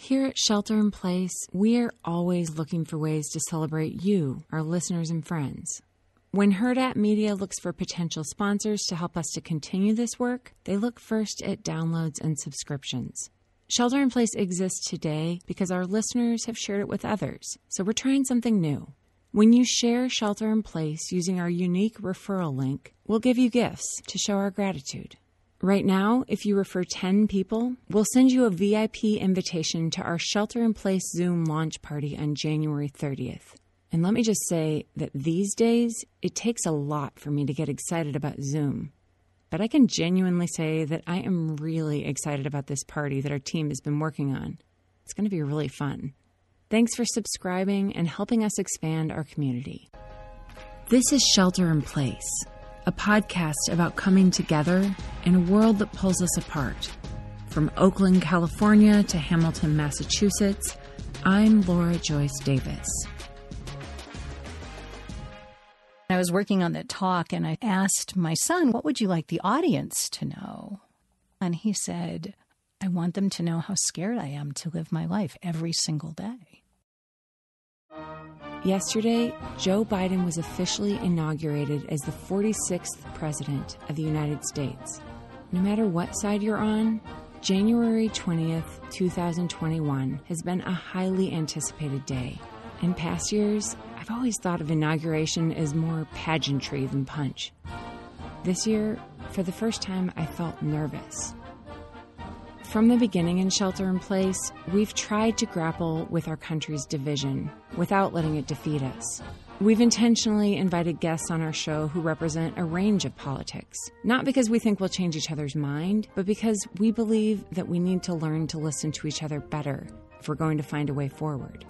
Here at Shelter in Place, we are always looking for ways to celebrate you, our listeners and friends. When Hurrdat Media looks for potential sponsors to help us to continue this work, they look first at downloads and subscriptions. Shelter in Place exists today because our listeners have shared it with others, so we're trying something new. When you share Shelter in Place using our unique referral link, we'll give you gifts to show our gratitude. Right now, if you refer 10 people, we'll send you a VIP invitation to our Shelter in Place Zoom launch party on January 30th. And let me just say that these days, it takes a lot for me to get excited about Zoom. But I can genuinely say that I am really excited about this party that our team has been working on. It's going to be really fun. Thanks for subscribing and helping us expand our community. This is Shelter in Place, a podcast about coming together in a world that pulls us apart. From Oakland, California to Hamilton, Massachusetts, I'm Laura Joyce Davis. I was working on the talk and I asked my son, What would you like the audience to know? And he said, I want them to know how scared I am to live my life every single day. Yesterday, Joe Biden was officially inaugurated as the 46th President of the United States. No matter what side you're on, January 20th, 2021 has been a highly anticipated day. In past years, I've always thought of inauguration as more pageantry than punch. This year, for the first time, I felt nervous. From the beginning in Shelter in Place, we've tried to grapple with our country's division without letting it defeat us. We've intentionally invited guests on our show who represent a range of politics, not because we think we'll change each other's mind, but because we believe that we need to learn to listen to each other better if we're going to find a way forward.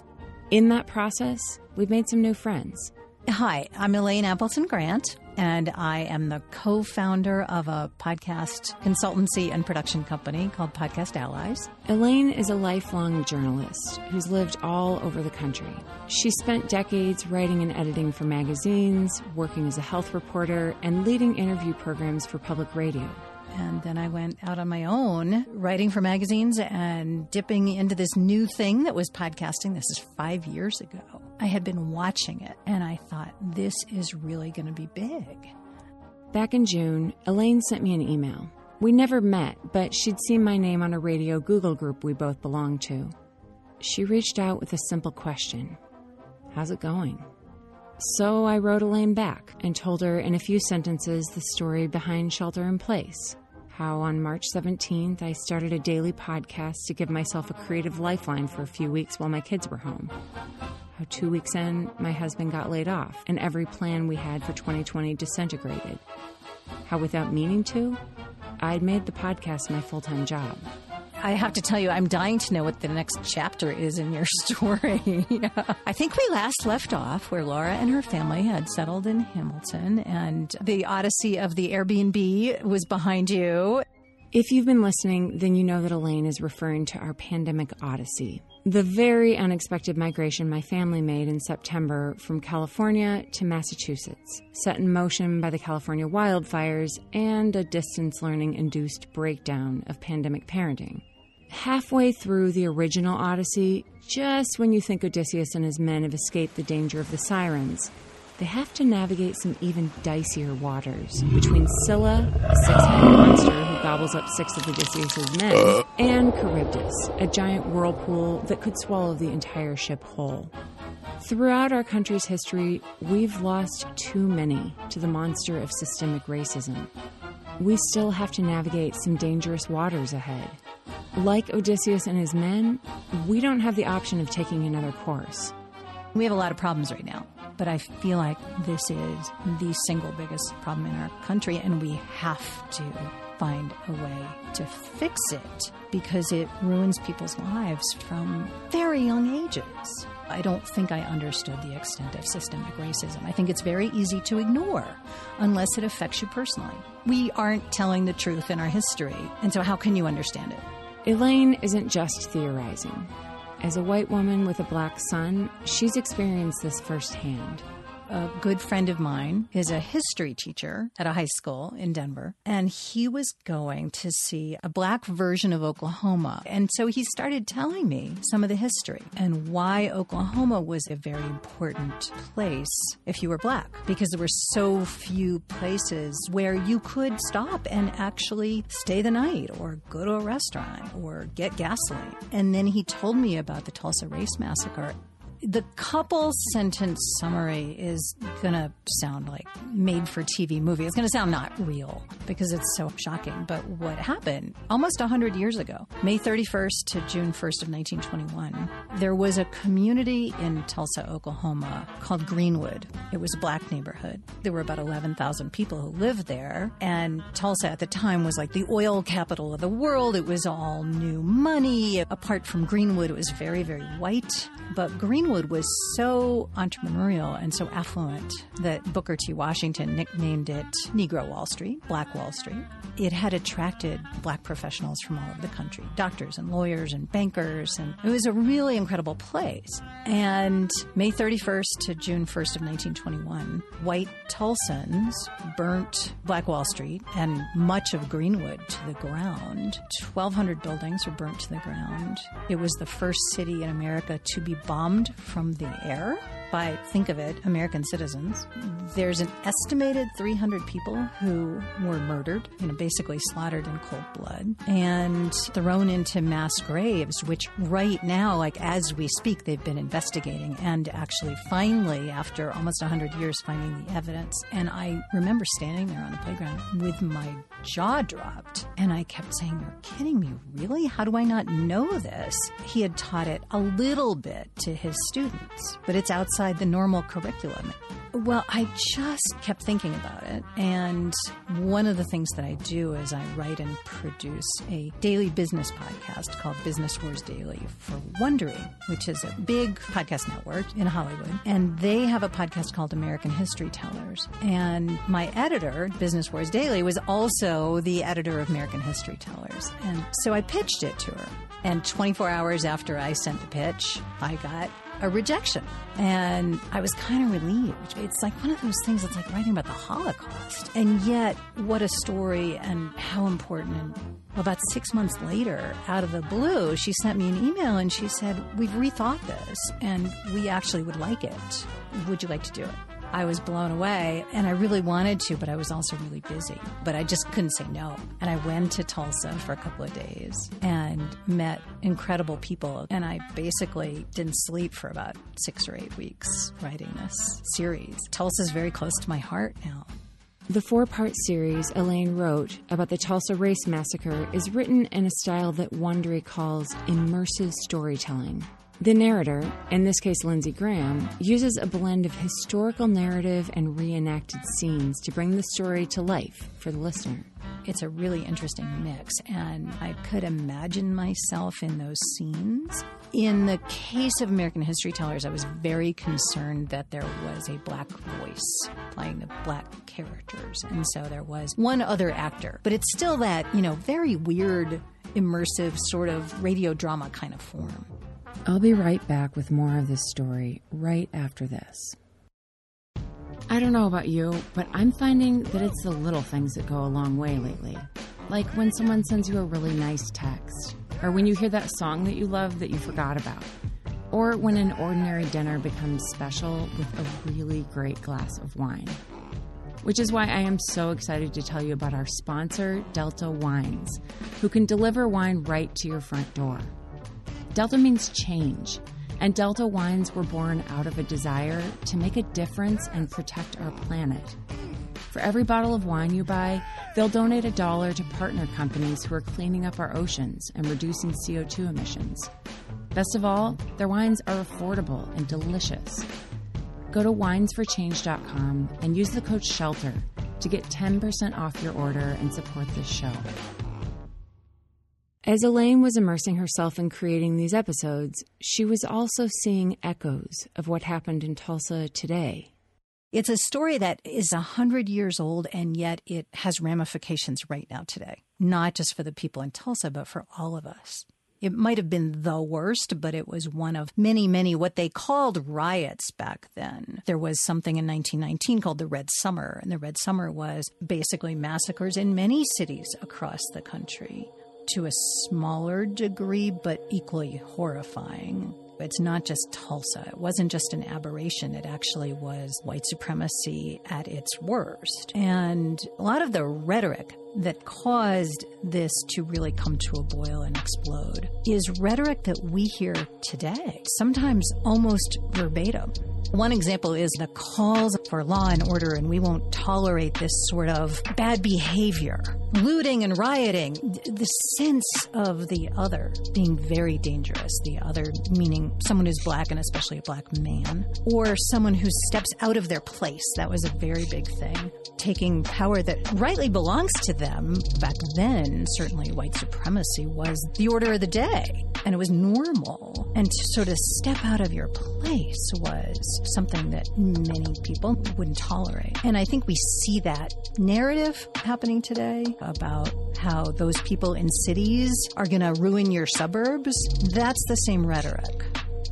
In that process, we've made some new friends. Hi, I'm Elaine Appleton Grant, and I am the co founder of a podcast consultancy and production company called Podcast Allies. Elaine is a lifelong journalist who's lived all over the country. She spent decades writing and editing for magazines, working as a health reporter, and leading interview programs for public radio. And then I went out on my own, writing for magazines and dipping into this new thing that was podcasting. This is five years ago. I had been watching it and I thought, this is really going to be big. Back in June, Elaine sent me an email. We never met, but she'd seen my name on a radio Google group we both belonged to. She reached out with a simple question How's it going? So I wrote Elaine back and told her in a few sentences the story behind Shelter in Place. How on March 17th, I started a daily podcast to give myself a creative lifeline for a few weeks while my kids were home. How two weeks in, my husband got laid off and every plan we had for 2020 disintegrated. How without meaning to, I'd made the podcast my full time job. I have to tell you, I'm dying to know what the next chapter is in your story. I think we last left off where Laura and her family had settled in Hamilton, and the odyssey of the Airbnb was behind you. If you've been listening, then you know that Elaine is referring to our pandemic odyssey. The very unexpected migration my family made in September from California to Massachusetts, set in motion by the California wildfires and a distance learning induced breakdown of pandemic parenting. Halfway through the original Odyssey, just when you think Odysseus and his men have escaped the danger of the sirens, they have to navigate some even dicier waters between Scylla, a six headed monster who gobbles up six of Odysseus' men, and Charybdis, a giant whirlpool that could swallow the entire ship whole. Throughout our country's history, we've lost too many to the monster of systemic racism. We still have to navigate some dangerous waters ahead. Like Odysseus and his men, we don't have the option of taking another course. We have a lot of problems right now, but I feel like this is the single biggest problem in our country, and we have to find a way to fix it because it ruins people's lives from very young ages. I don't think I understood the extent of systemic racism. I think it's very easy to ignore unless it affects you personally. We aren't telling the truth in our history, and so how can you understand it? Elaine isn't just theorizing. As a white woman with a black son, she's experienced this firsthand. A good friend of mine is a history teacher at a high school in Denver, and he was going to see a black version of Oklahoma. And so he started telling me some of the history and why Oklahoma was a very important place if you were black, because there were so few places where you could stop and actually stay the night or go to a restaurant or get gasoline. And then he told me about the Tulsa Race Massacre the couple sentence summary is going to sound like made for TV movie. It's going to sound not real because it's so shocking. But what happened almost 100 years ago, May 31st to June 1st of 1921, there was a community in Tulsa, Oklahoma called Greenwood. It was a black neighborhood. There were about 11,000 people who lived there. And Tulsa at the time was like the oil capital of the world. It was all new money. Apart from Greenwood, it was very, very white. But Greenwood was so entrepreneurial and so affluent that Booker T. Washington nicknamed it Negro Wall Street, Black Wall Street. It had attracted black professionals from all over the country, doctors and lawyers and bankers, and it was a really incredible place. And May 31st to June 1st of 1921, white Tulsans burnt Black Wall Street and much of Greenwood to the ground. 1,200 buildings were burnt to the ground. It was the first city in America to be bombed from the air by, think of it, American citizens. There's an estimated 300 people who were murdered, you know, basically slaughtered in cold blood and thrown into mass graves, which right now, like as we speak, they've been investigating and actually finally, after almost 100 years, finding the evidence. And I remember standing there on the playground with my jaw dropped. And I kept saying, You're kidding me, really? How do I not know this? He had taught it a little bit to his students, but it's outside the normal curriculum. Well, I just kept thinking about it. And one of the things that I do is I write and produce a daily business podcast called Business Wars Daily for Wondery, which is a big podcast network in Hollywood. And they have a podcast called American History Tellers. And my editor, Business Wars Daily, was also the editor of American History Tellers. And so I pitched it to her. And 24 hours after I sent the pitch, I got a rejection. And I was kind of relieved. It's like one of those things that's like writing about the Holocaust. And yet, what a story and how important. And about six months later, out of the blue, she sent me an email and she said, We've rethought this and we actually would like it. Would you like to do it? I was blown away and I really wanted to, but I was also really busy. But I just couldn't say no. And I went to Tulsa for a couple of days and met incredible people. And I basically didn't sleep for about six or eight weeks writing this series. Tulsa is very close to my heart now. The four part series Elaine wrote about the Tulsa Race Massacre is written in a style that Wondery calls immersive storytelling. The narrator, in this case Lindsay Graham, uses a blend of historical narrative and reenacted scenes to bring the story to life for the listener. It's a really interesting mix, and I could imagine myself in those scenes. In the case of American History Tellers, I was very concerned that there was a black voice playing the black characters, and so there was one other actor. But it's still that, you know, very weird, immersive sort of radio drama kind of form. I'll be right back with more of this story right after this. I don't know about you, but I'm finding that it's the little things that go a long way lately. Like when someone sends you a really nice text, or when you hear that song that you love that you forgot about, or when an ordinary dinner becomes special with a really great glass of wine. Which is why I am so excited to tell you about our sponsor, Delta Wines, who can deliver wine right to your front door. Delta means change, and Delta wines were born out of a desire to make a difference and protect our planet. For every bottle of wine you buy, they'll donate a dollar to partner companies who are cleaning up our oceans and reducing CO2 emissions. Best of all, their wines are affordable and delicious. Go to winesforchange.com and use the code SHELTER to get 10% off your order and support this show. As Elaine was immersing herself in creating these episodes, she was also seeing echoes of what happened in Tulsa today. It's a story that is a hundred years old, and yet it has ramifications right now today, not just for the people in Tulsa, but for all of us. It might have been the worst, but it was one of many, many what they called riots back then. There was something in 1919 called the Red Summer, and the Red Summer was basically massacres in many cities across the country to a smaller degree, but equally horrifying. It's not just Tulsa. It wasn't just an aberration. It actually was white supremacy at its worst. And a lot of the rhetoric that caused this to really come to a boil and explode is rhetoric that we hear today, sometimes almost verbatim. One example is the calls for law and order, and we won't tolerate this sort of bad behavior, looting and rioting. The sense of the other being very dangerous, the other meaning someone who's black and especially a black man, or someone who steps out of their place. That was a very big thing. Taking power that rightly belongs to them. Back then, certainly white supremacy was the order of the day, and it was normal. And to sort of step out of your place was something that many people wouldn't tolerate. And I think we see that narrative happening today about how those people in cities are going to ruin your suburbs. That's the same rhetoric.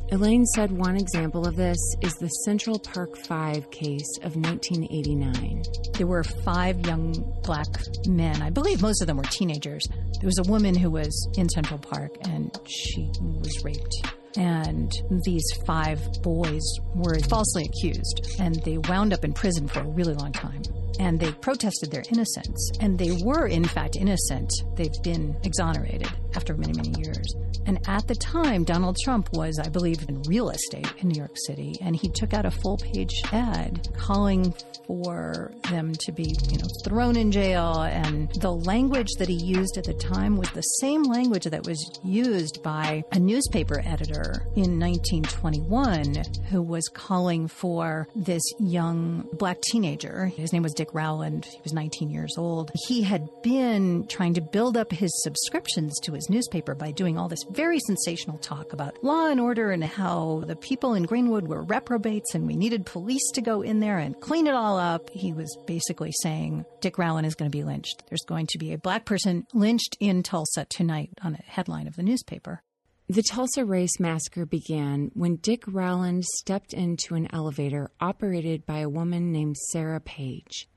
Elaine said one example of this is the Central Park Five case of 1989. There were five young black men. I believe most of them were teenagers. There was a woman who was in Central Park and she was raped and these five boys were falsely accused, and they wound up in prison for a really long time. And they protested their innocence, and they were, in fact, innocent. They've been exonerated after many, many years. And at the time, Donald Trump was, I believe, in real estate in New York City, and he took out a full page ad calling for them to be, you know, thrown in jail. And the language that he used at the time was the same language that was used by a newspaper editor in 1921 who was calling for this young black teenager. His name was Dick Rowland. He was 19 years old. He had been trying to build up his subscriptions to his newspaper by doing all this very sensational talk about law and order and how the people in Greenwood were reprobates and we needed police to go in there and clean it all up. He was basically saying Dick Rowland is going to be lynched. There's going to be a black person lynched in Tulsa tonight on a headline of the newspaper. The Tulsa Race Massacre began when Dick Rowland stepped into an elevator operated by a woman named Sarah Page.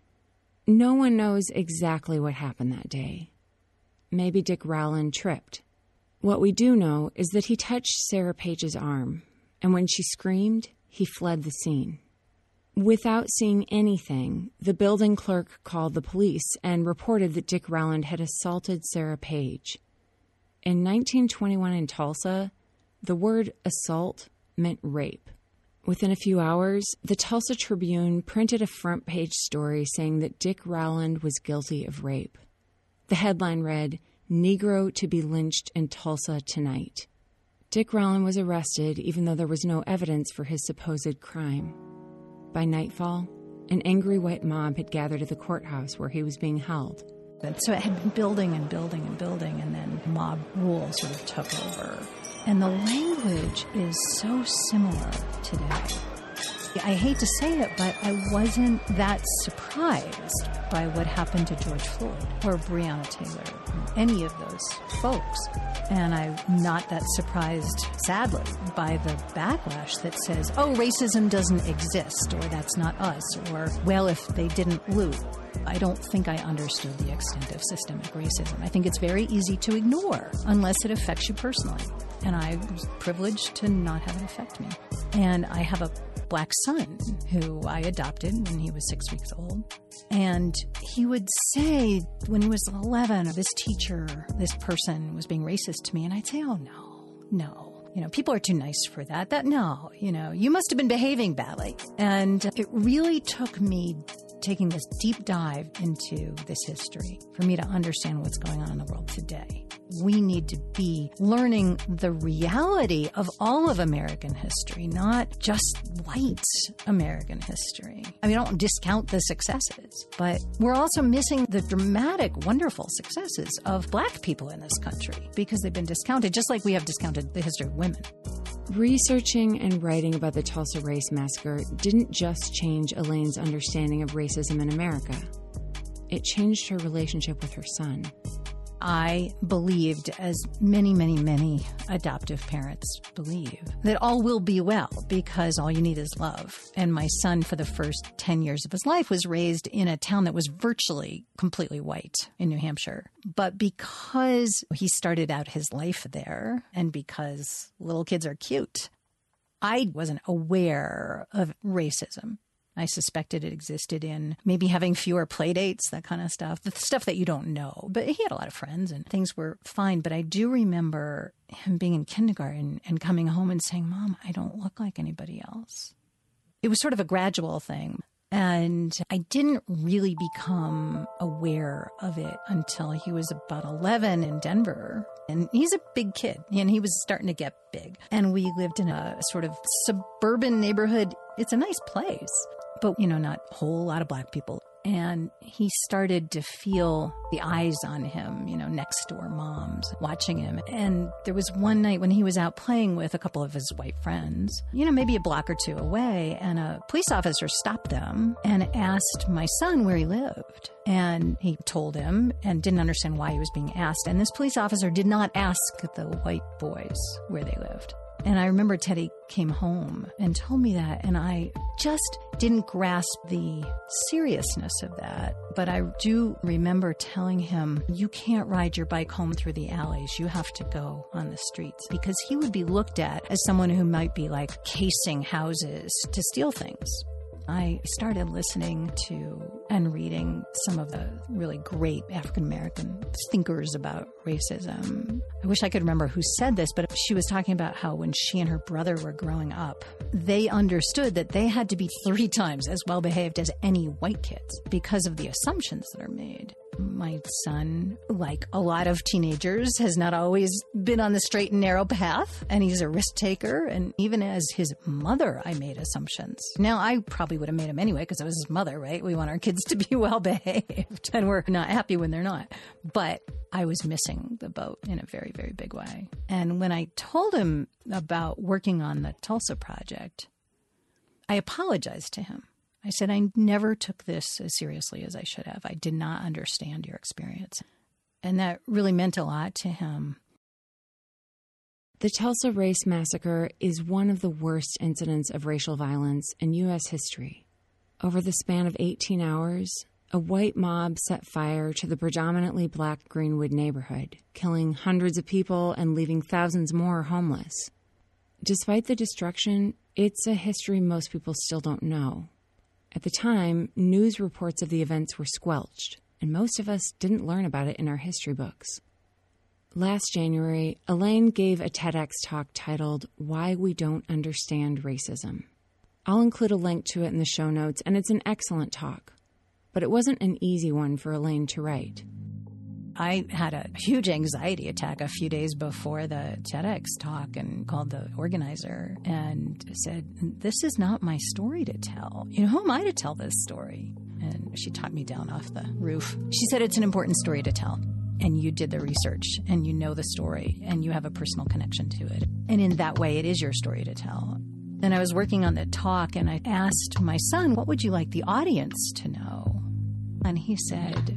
No one knows exactly what happened that day. Maybe Dick Rowland tripped. What we do know is that he touched Sarah Page's arm, and when she screamed, he fled the scene. Without seeing anything, the building clerk called the police and reported that Dick Rowland had assaulted Sarah Page. In 1921 in Tulsa, the word assault meant rape. Within a few hours, the Tulsa Tribune printed a front page story saying that Dick Rowland was guilty of rape. The headline read, Negro to be lynched in Tulsa tonight. Dick Rowland was arrested even though there was no evidence for his supposed crime. By nightfall, an angry white mob had gathered at the courthouse where he was being held. So it had been building and building and building, and then mob rule sort of took over. And the language is so similar today. I hate to say it, but I wasn't that surprised by what happened to George Floyd or Breonna Taylor, any of those folks. And I'm not that surprised, sadly, by the backlash that says, oh, racism doesn't exist, or that's not us, or, well, if they didn't loot. I don't think I understood the extent of systemic racism. I think it's very easy to ignore unless it affects you personally. And I was privileged to not have it affect me. And I have a black son who I adopted when he was six weeks old. And he would say when he was 11, of this teacher, this person was being racist to me. And I'd say, oh, no, no. You know, people are too nice for that. That, no, you know, you must have been behaving badly. And it really took me taking this deep dive into this history for me to understand what's going on in the world today we need to be learning the reality of all of American history, not just white American history. I mean, I don't discount the successes, but we're also missing the dramatic, wonderful successes of black people in this country because they've been discounted, just like we have discounted the history of women. Researching and writing about the Tulsa Race Massacre didn't just change Elaine's understanding of racism in America, it changed her relationship with her son. I believed, as many, many, many adoptive parents believe, that all will be well because all you need is love. And my son, for the first 10 years of his life, was raised in a town that was virtually completely white in New Hampshire. But because he started out his life there and because little kids are cute, I wasn't aware of racism. I suspected it existed in maybe having fewer play dates, that kind of stuff, the stuff that you don't know. But he had a lot of friends and things were fine. But I do remember him being in kindergarten and coming home and saying, Mom, I don't look like anybody else. It was sort of a gradual thing. And I didn't really become aware of it until he was about 11 in Denver. And he's a big kid and he was starting to get big. And we lived in a sort of suburban neighborhood. It's a nice place but, you know, not a whole lot of black people. And he started to feel the eyes on him, you know, next door moms watching him. And there was one night when he was out playing with a couple of his white friends, you know, maybe a block or two away, and a police officer stopped them and asked my son where he lived. And he told him and didn't understand why he was being asked. And this police officer did not ask the white boys where they lived. And I remember Teddy came home and told me that, and I just didn't grasp the seriousness of that. But I do remember telling him, You can't ride your bike home through the alleys. You have to go on the streets. Because he would be looked at as someone who might be like casing houses to steal things. I started listening to and reading some of the really great African American thinkers about racism. I wish I could remember who said this, but she was talking about how when she and her brother were growing up, they understood that they had to be three times as well behaved as any white kids because of the assumptions that are made my son, like a lot of teenagers, has not always been on the straight and narrow path, and he's a risk taker. And even as his mother, I made assumptions. Now, I probably would have made them anyway because I was his mother, right? We want our kids to be well behaved, and we're not happy when they're not. But I was missing the boat in a very, very big way. And when I told him about working on the Tulsa project, I apologized to him I said, I never took this as seriously as I should have. I did not understand your experience. And that really meant a lot to him. The Tulsa Race Massacre is one of the worst incidents of racial violence in U.S. history. Over the span of 18 hours, a white mob set fire to the predominantly black Greenwood neighborhood, killing hundreds of people and leaving thousands more homeless. Despite the destruction, it's a history most people still don't know. At the time, news reports of the events were squelched, and most of us didn't learn about it in our history books. Last January, Elaine gave a TEDx talk titled Why We Don't Understand Racism. I'll include a link to it in the show notes, and it's an excellent talk. But it wasn't an easy one for Elaine to write. I had a huge anxiety attack a few days before the TEDx talk and called the organizer and said, This is not my story to tell. You know, who am I to tell this story? And she taught me down off the roof. She said, It's an important story to tell. And you did the research and you know the story and you have a personal connection to it. And in that way, it is your story to tell. And I was working on the talk and I asked my son, What would you like the audience to know? And he said,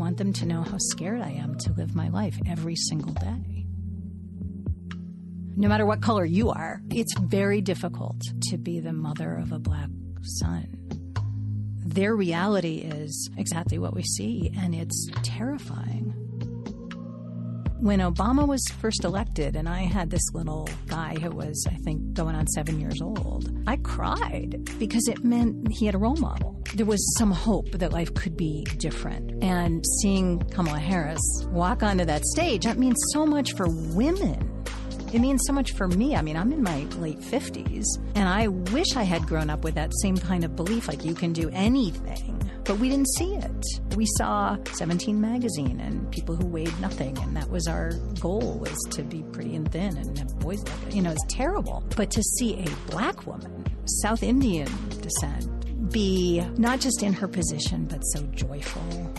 want them to know how scared I am to live my life every single day. No matter what color you are, it's very difficult to be the mother of a black son. Their reality is exactly what we see, and it's terrifying when Obama was first elected, and I had this little guy who was, I think, going on seven years old, I cried because it meant he had a role model. There was some hope that life could be different. And seeing Kamala Harris walk onto that stage, that means so much for women. It means so much for me. I mean, I'm in my late 50s, and I wish I had grown up with that same kind of belief like you can do anything but we didn't see it. We saw 17 magazine and people who weighed nothing, and that was our goal was to be pretty and thin and have boys You know, it's terrible. But to see a black woman, South Indian descent, be not just in her position, but so joyful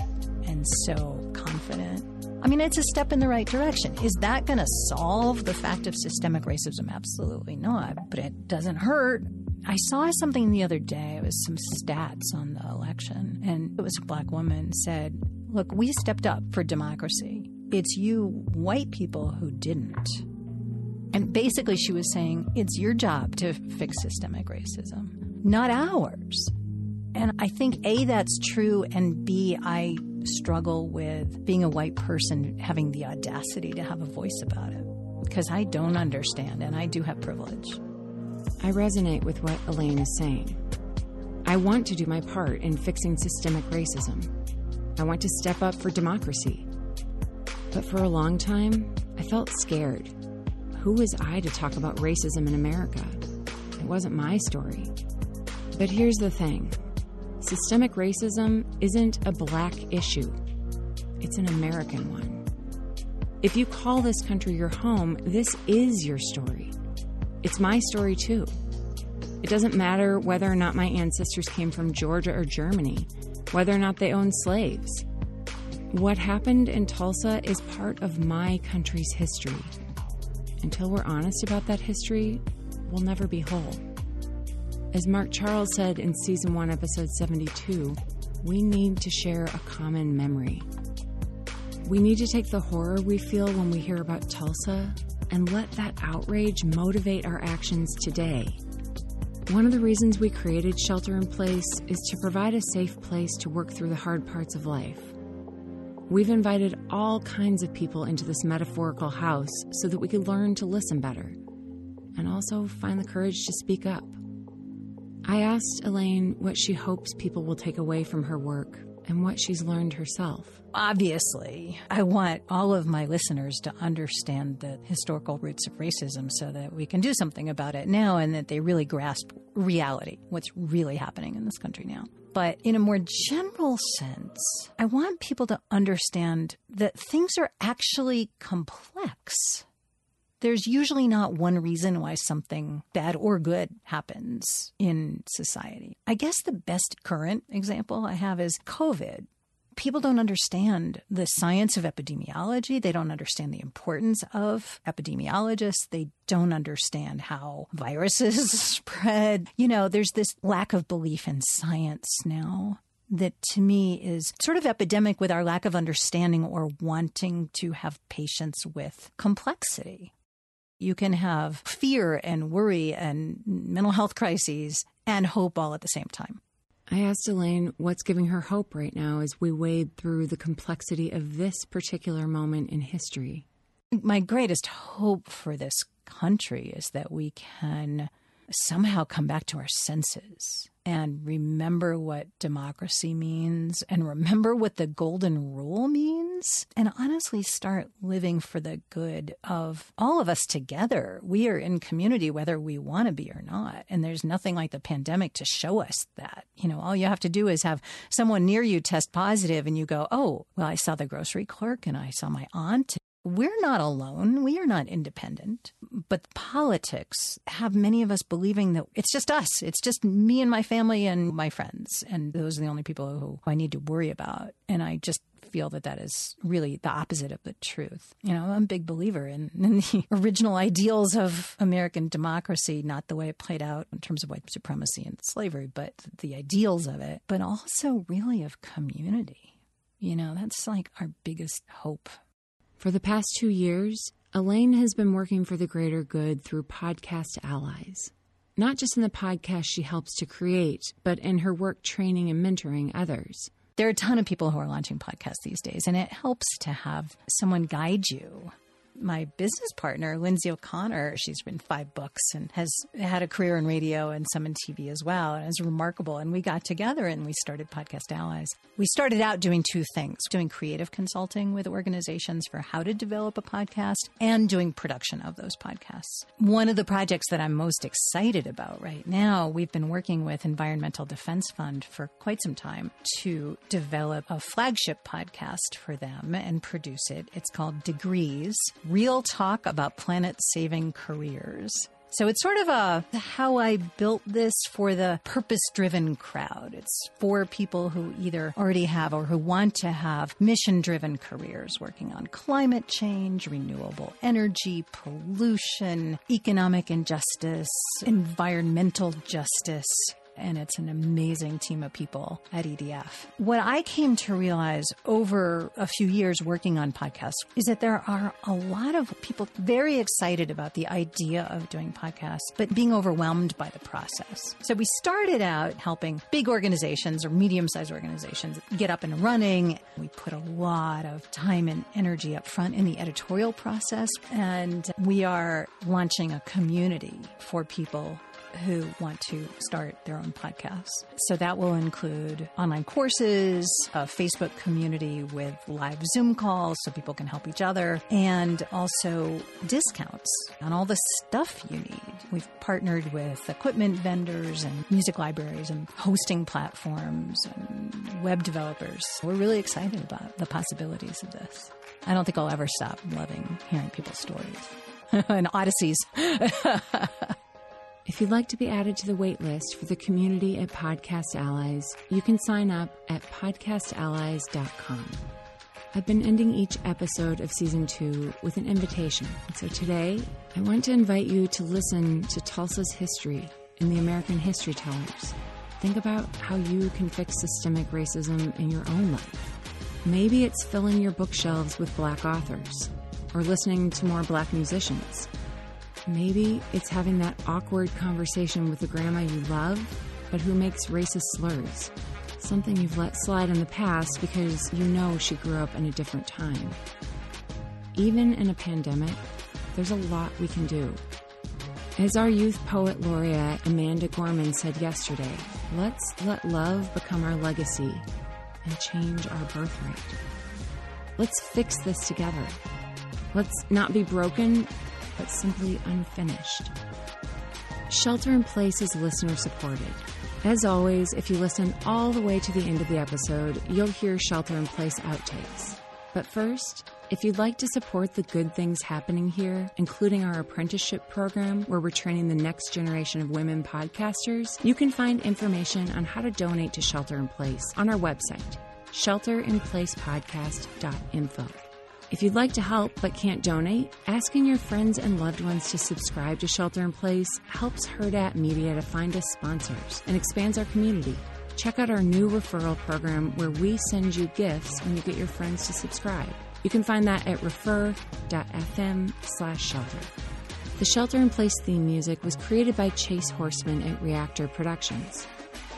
and so confident. I mean, it's a step in the right direction. Is that going to solve the fact of systemic racism? Absolutely not. But it doesn't hurt. I saw something the other day. It was some stats on the election, and it was a black woman said, Look, we stepped up for democracy. it's you white people who didn't. And basically, she was saying, it's your job to fix systemic racism, not ours. And I think A, that's true, and B, I struggle with being a white person having the audacity to have a voice about it because I don't understand and I do have privilege. I resonate with what Elaine is saying. I want to do my part in fixing systemic racism. I want to step up for democracy. But for a long time, I felt scared. Who was I to talk about racism in America? It wasn't my story. But here's the thing systemic racism isn't a black issue, it's an American one. If you call this country your home, this is your story. It's my story too. It doesn't matter whether or not my ancestors came from Georgia or Germany, whether or not they owned slaves. What happened in Tulsa is part of my country's history. Until we're honest about that history, we'll never be whole. As Mark Charles said in Season 1, Episode 72, we need to share a common memory. We need to take the horror we feel when we hear about Tulsa and let that outrage motivate our actions today. One of the reasons we created Shelter in Place is to provide a safe place to work through the hard parts of life. We've invited all kinds of people into this metaphorical house so that we could learn to listen better and also find the courage to speak up. I asked Elaine what she hopes people will take away from her work and what she's learned herself. Obviously, I want all of my listeners to understand the historical roots of racism so that we can do something about it now and that they really grasp reality, what's really happening in this country now. But in a more general sense, I want people to understand that things are actually complex there's usually not one reason why something bad or good happens in society. I guess the best current example I have is COVID. People don't understand the science of epidemiology. They don't understand the importance of epidemiologists. They don't understand how viruses spread. You know, there's this lack of belief in science now that to me is sort of epidemic with our lack of understanding or wanting to have patience with complexity. You can have fear and worry and mental health crises and hope all at the same time. I asked Elaine what's giving her hope right now as we wade through the complexity of this particular moment in history. My greatest hope for this country is that we can somehow come back to our senses and remember what democracy means and remember what the golden rule means and honestly start living for the good of all of us together. We are in community whether we want to be or not. And there's nothing like the pandemic to show us that. You know, all you have to do is have someone near you test positive and you go, oh, well, I saw the grocery clerk and I saw my aunt we're not alone. We are not independent. But politics have many of us believing that it's just us. It's just me and my family and my friends. And those are the only people who I need to worry about. And I just feel that that is really the opposite of the truth. You know, I'm a big believer in, in, the original ideals of American democracy, not the way it played out in terms of white supremacy and slavery, but the ideals of it, but also really of community. You know, that's like our biggest hope for the past two years, Elaine has been working for the greater good through Podcast Allies. Not just in the podcast she helps to create, but in her work training and mentoring others. There are a ton of people who are launching podcasts these days, and it helps to have someone guide you my business partner, Lindsay O'Connor, she's written five books and has had a career in radio and some in TV as well. And it's remarkable. And we got together and we started Podcast Allies. We started out doing two things doing creative consulting with organizations for how to develop a podcast and doing production of those podcasts. One of the projects that I'm most excited about right now, we've been working with Environmental Defense Fund for quite some time to develop a flagship podcast for them and produce it. It's called Degrees real talk about planet saving careers. So it's sort of a how I built this for the purpose driven crowd. It's for people who either already have or who want to have mission driven careers working on climate change, renewable energy, pollution, economic injustice, environmental justice and it's an amazing team of people at EDF. What I came to realize over a few years working on podcasts is that there are a lot of people very excited about the idea of doing podcasts, but being overwhelmed by the process. So we started out helping big organizations or medium sized organizations get up and running. We put a lot of time and energy up front in the editorial process, and we are launching a community for people who want to start their own podcasts. So that will include online courses, a Facebook community with live Zoom calls so people can help each other, and also discounts on all the stuff you need. We've partnered with equipment vendors and music libraries and hosting platforms and web developers. We're really excited about the possibilities of this. I don't think I'll ever stop loving hearing people's stories and odysseys. If you'd like to be added to the waitlist for the community at Podcast Allies, you can sign up at podcastallies.com. I've been ending each episode of season two with an invitation. So today, I want to invite you to listen to Tulsa's history in the American History Tellers. Think about how you can fix systemic racism in your own life. Maybe it's filling your bookshelves with black authors, or listening to more black musicians Maybe it's having that awkward conversation with the grandma you love, but who makes racist slurs. Something you've let slide in the past because you know she grew up in a different time. Even in a pandemic, there's a lot we can do. As our youth poet laureate Amanda Gorman said yesterday, let's let love become our legacy and change our birthright. Let's fix this together. Let's not be broken but simply unfinished. Shelter in Place is listener supported. As always, if you listen all the way to the end of the episode, you'll hear Shelter in Place outtakes. But first, if you'd like to support the good things happening here, including our apprenticeship program where we're training the next generation of women podcasters, you can find information on how to donate to Shelter in Place on our website, shelterinplacepodcast.info. If you'd like to help but can't donate, asking your friends and loved ones to subscribe to Shelter in Place helps Hurrdat Media to find us sponsors and expands our community. Check out our new referral program where we send you gifts when you get your friends to subscribe. You can find that at refer.fm slash shelter. The Shelter in Place theme music was created by Chase Horseman at Reactor Productions.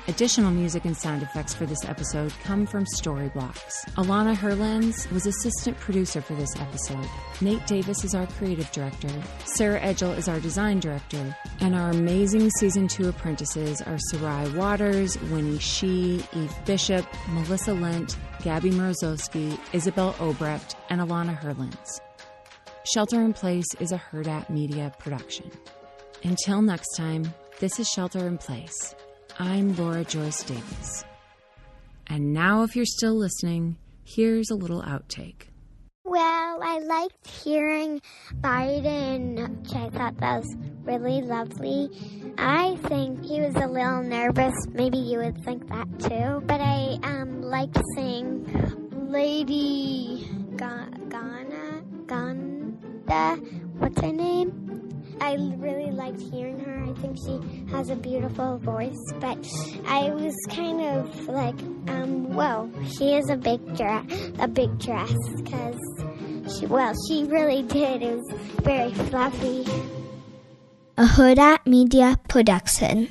Additional music and sound effects for this episode come from Storyblocks. Alana Herlands was assistant producer for this episode. Nate Davis is our creative director. Sarah Edgel is our design director. And our amazing season two apprentices are Sarai Waters, Winnie Shee, Eve Bishop, Melissa Lent, Gabby Morozowski, Isabel Obrecht, and Alana Herlands. Shelter in Place is a Hurrdat Media production. Until next time, this is Shelter in Place. I'm Laura Joyce Davis. And now, if you're still listening, here's a little outtake. Well, I liked hearing Biden, which I thought that was really lovely. I think he was a little nervous. Maybe you would think that too. But I um, liked seeing Lady Ga- Ghana, Ganda, what's her name? I really liked hearing her. I think she has a beautiful voice, but I was kind of like, um, whoa, she is a big dress, a big dress, because she, well, she really did. It was very fluffy. A Hurrdat Media Production.